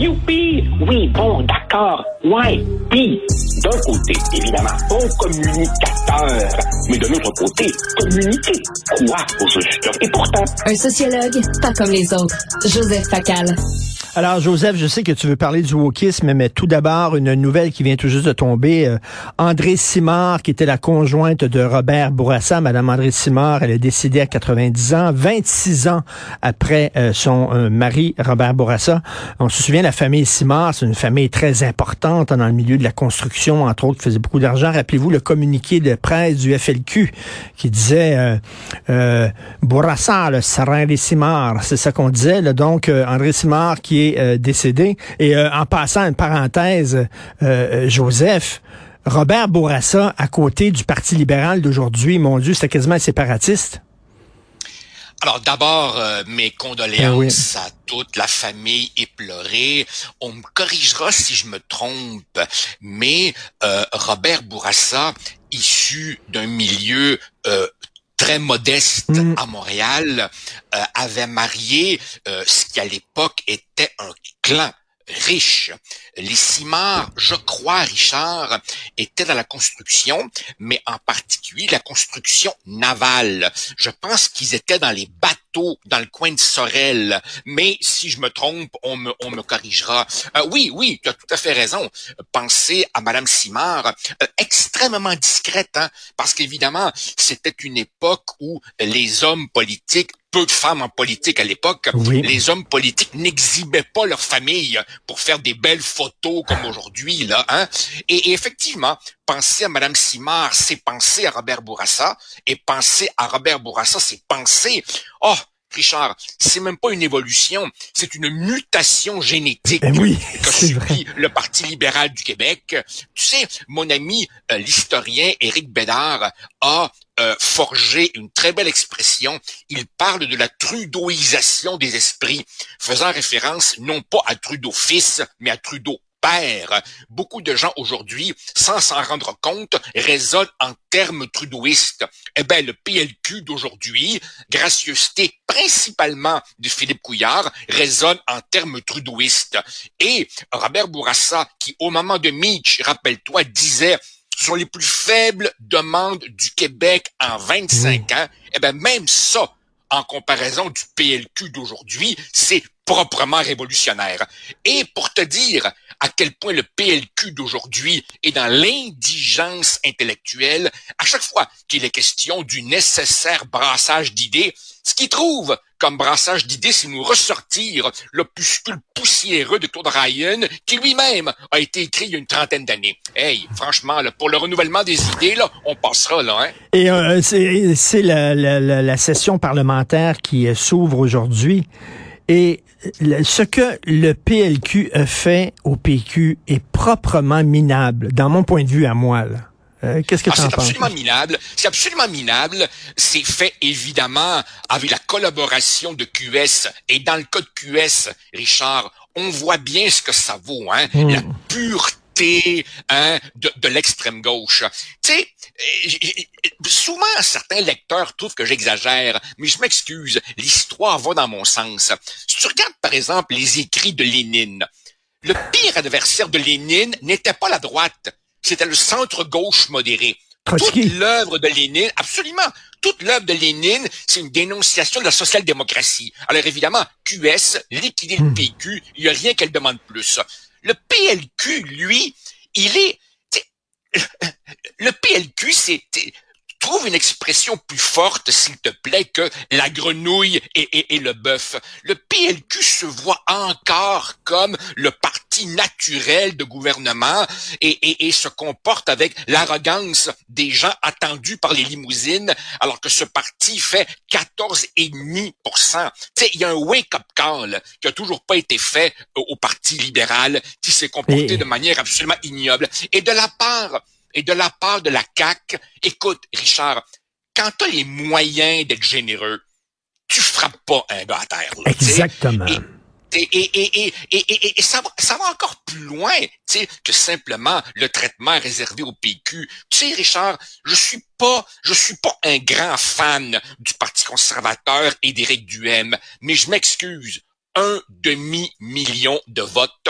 Youpi! Oui, bon, d'accord. Ouais. Puis, d'un côté, évidemment, bon communicateur. Mais de l'autre côté, communiquer quoi aux auditeurs? Et pourtant... Un sociologue, pas comme les autres. Joseph Facal. Alors, Joseph, je sais que tu veux parler du wokisme, mais tout d'abord, une nouvelle qui vient tout juste de tomber. Euh, André Simard, qui était la conjointe de Robert Bourassa, Madame André Simard, elle est décédée à 90 ans, 26 ans après euh, son euh, mari, Robert Bourassa. On se souvient, la famille Simard, c'est une famille très importante dans le milieu de la construction, entre autres, qui faisait beaucoup d'argent. Rappelez-vous le communiqué de presse du FLQ qui disait Bourassa, le serein des Simard. C'est ça qu'on disait. Donc, André Simard, euh, décédé. Et euh, en passant une parenthèse, euh, Joseph, Robert Bourassa, à côté du Parti libéral d'aujourd'hui, mon Dieu, c'était quasiment séparatiste. Alors d'abord, mes condoléances à toute la famille éplorée. On me corrigera si je me trompe, mais Robert Bourassa, issu d'un milieu très modeste mm. à Montréal, euh, avait marié euh, ce qui à l'époque était un clan riche. Les Cimards, je crois, Richard, étaient dans la construction, mais en particulier la construction navale. Je pense qu'ils étaient dans les bateaux dans le coin de Sorel. Mais si je me trompe, on me, on me corrigera. Euh, oui, oui, tu as tout à fait raison. Pensez à Madame Simard, euh, extrêmement discrète, hein, parce qu'évidemment, c'était une époque où les hommes politiques peu de femmes en politique à l'époque. Les hommes politiques n'exhibaient pas leur famille pour faire des belles photos comme aujourd'hui là. Hein? Et, effectivement, penser à Madame Simard, c'est penser à Robert Bourassa, et penser à Robert Bourassa, c'est penser, oh, Richard, c'est même pas une évolution, c'est une mutation génétique ben oui, que subi le Parti libéral du Québec. Tu sais, mon ami euh, l'historien Éric Bédard a euh, forgé une très belle expression. Il parle de la trudeauisation des esprits, faisant référence non pas à Trudeau fils, mais à Trudeau père. Beaucoup de gens aujourd'hui, sans s'en rendre compte, raisonnent en termes trudeauistes. Eh bien, le PLQ d'aujourd'hui, gracieuseté principalement de Philippe Couillard, résonne en termes trudeauistes. Et Robert Bourassa, qui au moment de Mitch, rappelle-toi, disait sont les plus faibles demandes du Québec en 25 ans, eh bien, même ça, en comparaison du PLQ d'aujourd'hui, c'est proprement révolutionnaire. Et pour te dire à quel point le PLQ d'aujourd'hui est dans l'indigence intellectuelle, à chaque fois qu'il est question du nécessaire brassage d'idées, ce qu'il trouve comme brassage d'idées, c'est nous ressortir l'opuscule poussiéreux de Claude Ryan, qui lui-même a été écrit il y a une trentaine d'années. Hey, franchement, là, pour le renouvellement des idées, là, on passera là. Hein? Et euh, c'est la, la, la, session parlementaire qui euh, s'ouvre aujourd'hui. Et ce que le PLQ a fait au PQ est proprement minable, dans mon point de vue à moi. Là. Euh, qu'est-ce que ah, C'est absolument minable. C'est absolument minable. C'est fait évidemment avec la collaboration de QS. Et dans le cas de QS, Richard, on voit bien ce que ça vaut. Hein? Hmm. La pureté hein, de, de l'extrême gauche. Tu sais, souvent certains lecteurs trouvent que j'exagère, mais je m'excuse. L'histoire va dans mon sens. Si tu regardes par exemple les écrits de Lénine, le pire adversaire de Lénine n'était pas la droite c'était le centre-gauche modéré. Toute l'œuvre de Lénine, absolument, toute l'œuvre de Lénine, c'est une dénonciation de la social-démocratie. Alors évidemment, QS, liquider le hmm. PQ, il n'y a rien qu'elle demande plus. Le PLQ, lui, il est... Le PLQ, c'est trouve une expression plus forte, s'il te plaît, que la grenouille et, le bœuf. Le PLQ se voit encore comme le parti naturel de gouvernement et, et se comporte avec l'arrogance des gens attendus par les limousines, alors que ce parti fait 14,5 Tu sais, il y a un wake-up call qui a toujours pas été fait au, Parti libéral, qui s'est comporté de manière absolument ignoble. Et de la part et de la part de la CAC, écoute, Richard, quand tu as les moyens d'être généreux, tu frappes pas un gars à terre. Exactement. Et, et, et, et, et, ça, va, ça va encore plus loin que simplement le traitement réservé au PQ. Tu sais, Richard, je suis pas, je suis pas un grand fan du Parti conservateur et d'Éric Duhem, mais je m'excuse un demi-million de votes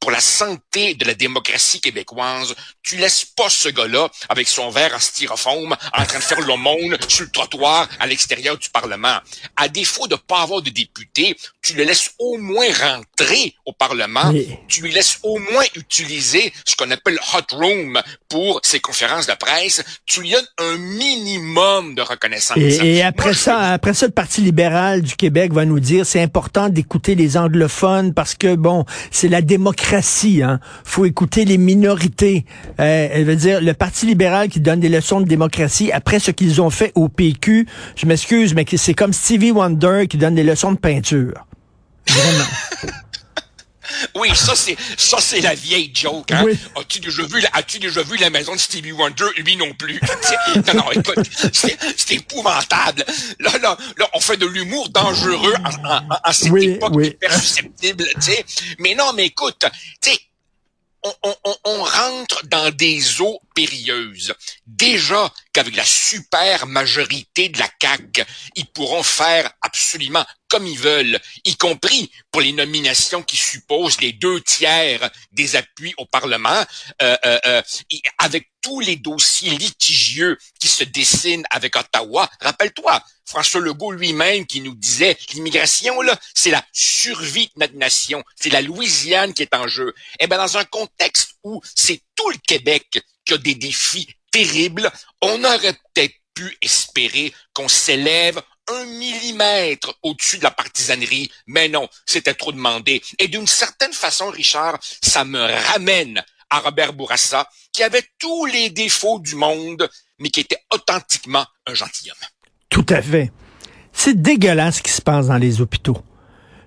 pour la santé de la démocratie québécoise, tu laisses pas ce gars-là avec son verre en styrofoam en train de faire monde sur le trottoir à l'extérieur du Parlement. À défaut de pas avoir de députés, tu le laisses au moins rentrer au Parlement. Tu lui laisses au moins utiliser ce qu'on appelle hot room pour ses conférences de presse. Tu lui donnes un minimum de reconnaissance. Et, après ça, après ça, le Parti libéral du Québec va nous dire c'est important d'écouter les anglophones parce que bon, c'est la démocratie Hein. faut écouter les minorités. Euh, elle veut dire, le Parti libéral qui donne des leçons de démocratie après ce qu'ils ont fait au PQ, je m'excuse, mais c'est comme Stevie Wonder qui donne des leçons de peinture. Vraiment. Oui, ça c'est ça c'est la vieille joke. Hein? As-tu déjà vu la, as-tu déjà vu la maison de Stevie Wonder? Lui non plus. non non, écoute, c'est épouvantable. Là là là, on fait de l'humour dangereux en, en, en cette époque hyper susceptible, tu sais. Mais non, mais écoute, tu sais, on, on, on, rentre dans des eaux périlleuses. Déjà qu'avec la super majorité de la CAQ, ils pourront faire absolument comme ils veulent, y compris pour les nominations qui supposent les deux tiers des appuis au Parlement, euh, euh, euh avec tous les dossiers litigieux qui se dessinent avec Ottawa. Rappelle-toi, François Legault lui-même qui nous disait l'immigration, là, c'est la survie de notre nation. C'est la Louisiane qui est en jeu. Eh bien, dans un contexte où c'est tout le Québec qui a des défis terribles, on aurait peut-être pu espérer qu'on s'élève un millimètre au-dessus de la partisanerie, mais non, c'était trop demandé. Et d'une certaine façon, Richard, ça me ramène à Robert Bourassa, qui avait tous les défauts du monde, mais qui était authentiquement un gentilhomme. Tout à fait. C'est dégueulasse ce qui se passe dans les hôpitaux.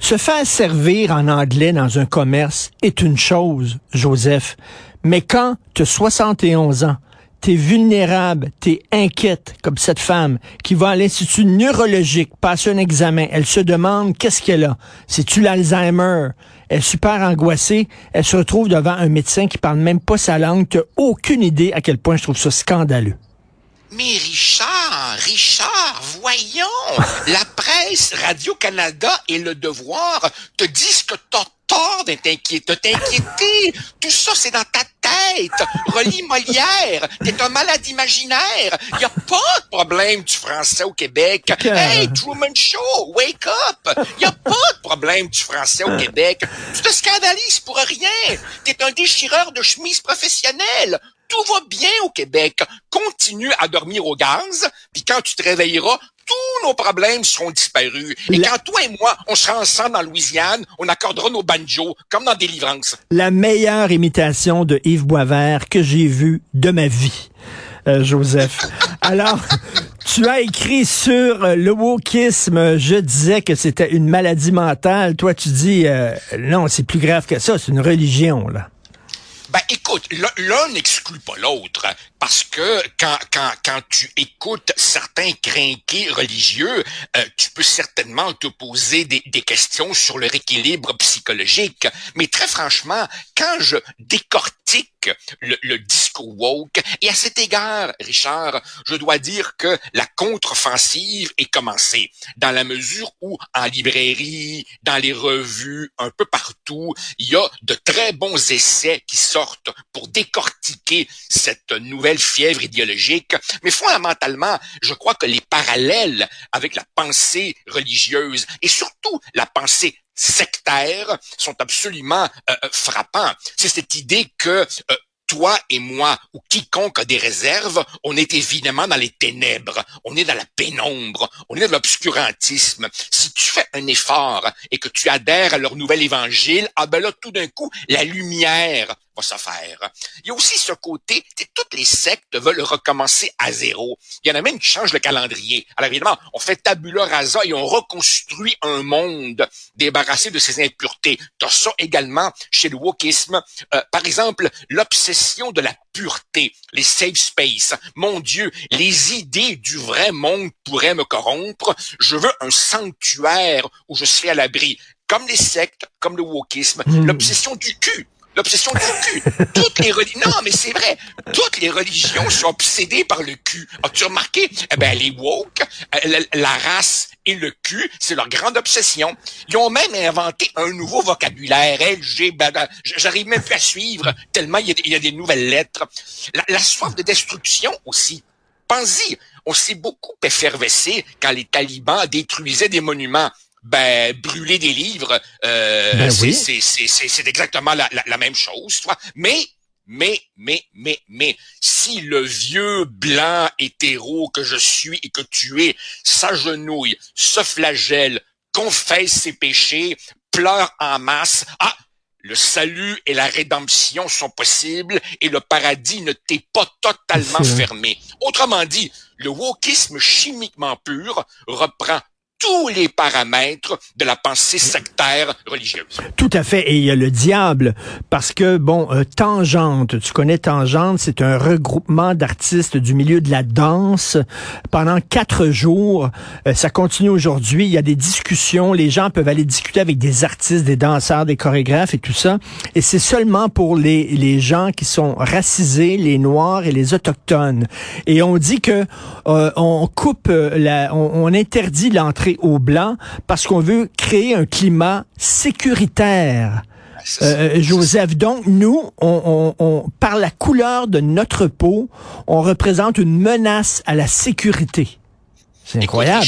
Se faire servir en anglais dans un commerce est une chose, Joseph, mais quand tu as 71 ans, t'es vulnérable, t'es inquiète, comme cette femme qui va à l'institut neurologique, passer un examen, elle se demande qu'est-ce qu'elle a. C'est-tu l'Alzheimer? Elle est super angoissée, elle se retrouve devant un médecin qui parle même pas sa langue, t'as aucune idée à quel point je trouve ça scandaleux. Mais Richard, Richard, voyons, la presse, Radio-Canada et Le Devoir te disent que t'as tort de t'inquiéter. Tout ça, c'est dans ta tête. Relis Molière. T'es un malade imaginaire. Y a pas de problème du français au Québec. Hey, Truman Show, wake up. Y a pas de problème du français au Québec. Tu te scandalises pour rien. T'es un déchireur de chemise professionnel tout va bien au Québec. Continue à dormir au gaz, puis quand tu te réveilleras, tous nos problèmes seront disparus. Et quand toi et moi, on sera ensemble dans Louisiane, on accordera nos banjos, comme dans Délivrance. La meilleure imitation de Yves Boisvert que j'ai vue de ma vie. Euh, Joseph. Alors, tu as écrit sur euh, le wokisme, je disais que c'était une maladie mentale. Toi, tu dis, euh, non, c'est plus grave que ça, c'est une religion, là. Ben écoute, l'un n'exclut pas l'autre, parce que quand, quand, quand tu écoutes certains crinqués religieux, euh, tu peux certainement te poser des, des questions sur leur équilibre psychologique. Mais très franchement, quand je décortique le, le, discours woke. Et à cet égard, Richard, je dois dire que la contre-offensive est commencée, dans la mesure où en librairie, dans les revues, un peu partout, il y a de très bons essais qui sortent pour décortiquer cette nouvelle fièvre idéologique. Mais fondamentalement, je crois que les parallèles avec la pensée religieuse et surtout la pensée sectaires sont absolument euh, euh, frappants. C'est cette idée que euh, toi et moi, ou quiconque a des réserves, on est évidemment dans les ténèbres, on est dans la pénombre, on est dans l'obscurantisme. Si tu fais un effort et que tu adhères à leur nouvel évangile, ah ben là, tout d'un coup, la lumière se faire. Il y a aussi ce côté, toutes les sectes veulent recommencer à zéro. Il y en a même qui changent le calendrier. Alors évidemment, on fait tabula rasa et on reconstruit un monde débarrassé de ses impuretés. T'as ça également chez le wokisme. Euh, par exemple, l'obsession de la pureté, les safe space. Mon Dieu, les idées du vrai monde pourraient me corrompre. Je veux un sanctuaire où je suis à l'abri. Comme les sectes, comme le wokisme, hmm. l'obsession du cul l'obsession du cul. Toutes les religions, non, mais c'est vrai, toutes les religions sont obsédées par le cul. As-tu remarqué? Eh ben, les woke, euh, la, race et le cul, c'est leur grande obsession. Ils ont même inventé un nouveau vocabulaire, LG, j'arrive même plus à suivre, tellement il y a, des nouvelles lettres. La, soif de destruction aussi. Pensez-y, on s'est beaucoup effervescé quand les talibans détruisaient des monuments ben brûler des livres, euh, ben c'est exactement la, la, même chose, toi. Mais mais, mais, mais, mais, si le vieux blanc hétéro que je suis et que tu es s'agenouille, se flagelle, confesse ses péchés, pleure en masse, ah, le salut et la rédemption sont possibles et le paradis ne t'est pas totalement fermé. Autrement dit, le wokisme chimiquement pur reprend tous les paramètres de la pensée sectaire religieuse. Tout à fait. Et il y a le diable, parce que, bon, euh, Tangente, tu connais Tangente, c'est un regroupement d'artistes du milieu de la danse. Pendant quatre jours, euh, ça continue aujourd'hui. Il y a des discussions. Les gens peuvent aller discuter avec des artistes, des danseurs, des chorégraphes et tout ça. Et c'est seulement pour les, les gens qui sont racisés, les Noirs et les Autochtones. Et on dit que euh, on coupe, la, on, on interdit l'entrée au blanc parce qu'on veut créer un climat sécuritaire. Ah, euh, Joseph, donc nous, on, par la couleur de notre peau, on représente une menace à la sécurité. C'est incroyable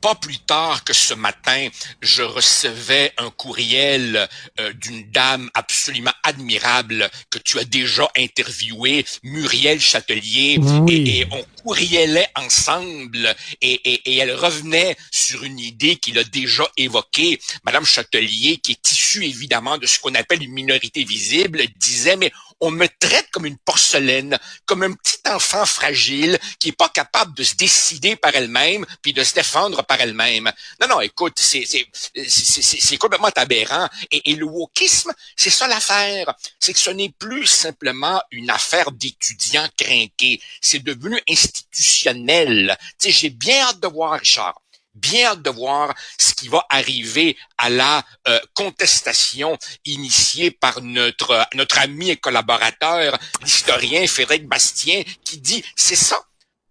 pas, plus tard que ce matin, je recevais un courriel euh, d'une dame absolument admirable que tu as déjà interviewée, Muriel Châtelier, et, on courrielait ensemble et, et, elle revenait sur une idée qu'il a déjà évoquée. Madame Châtelier, qui est issue évidemment de ce qu'on appelle une minorité visible, disait, mais on me traite comme une porcelaine, comme un petit enfant fragile qui est pas capable de se décider par elle-même puis de se défendre par elle-même. Non, non, écoute, c'est complètement aberrant. Et, et le wokisme, c'est ça l'affaire. C'est que ce n'est plus simplement une affaire d'étudiants crinqués. C'est devenu institutionnel. Tu sais, j'ai bien hâte de voir, Richard bien de voir ce qui va arriver à la euh, contestation initiée par notre notre ami et collaborateur, l'historien Frédéric Bastien, qui dit c'est ça,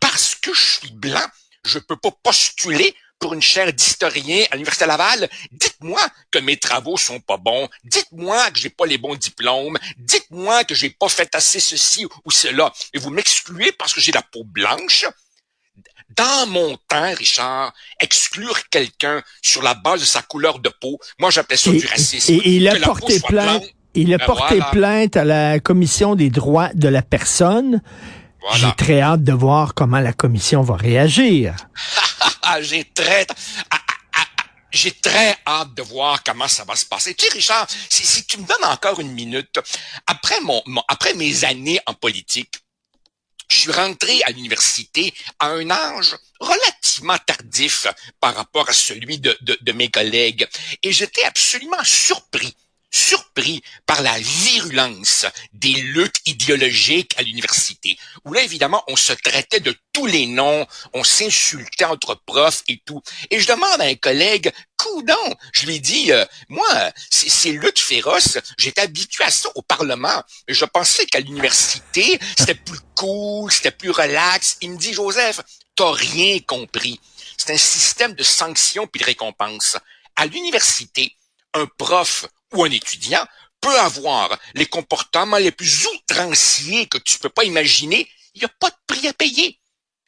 parce que je suis blanc, je peux pas postuler pour une chaire d'historien à l'Université Laval, dites-moi que mes travaux sont pas bons, dites-moi que j'ai pas les bons diplômes, dites-moi que j'ai pas fait assez ceci ou cela, et vous m'excluez parce que j'ai la peau blanche, dans mon temps, Richard, exclure quelqu'un sur la base de sa couleur de peau, moi j'appelais ça du racisme. Et, il a porté plainte. il a ben porté plainte à la commission des droits de la personne. J'ai très hâte de voir comment la commission va réagir. j'ai très j'ai très hâte de voir comment ça va se passer. Tu sais, Richard, si, tu me donnes encore une minute, après mon après mes années en politique, je suis rentré à l'université à un âge relativement tardif par rapport à celui de, mes collègues. Et j'étais absolument surpris surpris par la virulence des luttes idéologiques à l'université, où là, évidemment, on se traitait de tous les noms, on s'insultait entre profs et tout. Et je demande à un collègue, coudon, je lui dis, euh, moi, ces luttes féroces, j'étais habitué à ça au Parlement. Je pensais qu'à l'université, c'était plus cool, c'était plus relax. Il me dit, Joseph, t'as rien compris. C'est un système de sanctions puis de récompenses. À l'université, un prof ou un étudiant peut avoir les comportements les plus outranciers que tu peux pas imaginer, il n'y a pas de prix à payer.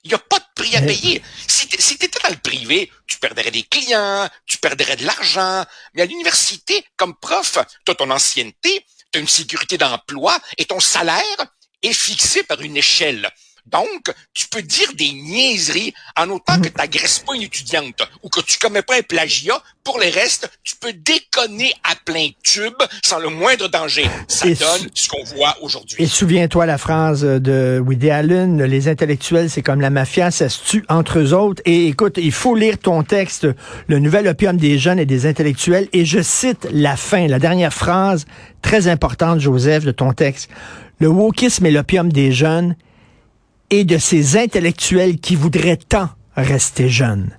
Il n'y a pas de prix à payer. Si tu étais dans le privé, tu perdrais des clients, tu perdrais de l'argent. Mais à l'université, comme prof, tu as ton ancienneté, tu as une sécurité d'emploi et ton salaire est fixé par une échelle. Donc, tu peux dire des niaiseries en autant que tu n'agresses pas une étudiante ou que tu commets pas un plagiat. Pour les restes, tu peux déconner à plein tube sans le moindre danger. Ça donne ce qu'on voit aujourd'hui. Et souviens-toi la phrase de Woody Allen, les intellectuels, c'est comme la mafia, ça se tue entre eux autres. Et écoute, il faut lire ton texte, Le nouvel opium des jeunes et des intellectuels. Et je cite la fin, la dernière phrase très importante, Joseph, de ton texte. Le wokisme est l'opium des jeunes et de ces intellectuels qui voudraient tant rester jeunes.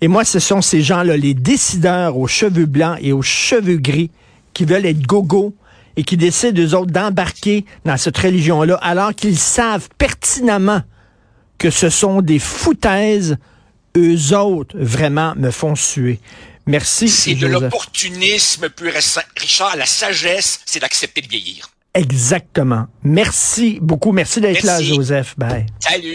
Et moi, ce sont ces gens-là, les décideurs aux cheveux blancs et aux cheveux gris, qui veulent être gogo et qui décident, eux autres, d'embarquer dans cette religion-là, alors qu'ils savent pertinemment que ce sont des foutaises, eux autres, vraiment, me font suer. Merci. C'est de l'opportunisme pur et. Richard, la sagesse, c'est d'accepter de vieillir. Exactement. Merci beaucoup. Merci d'être là. Joseph. Bye. Salut.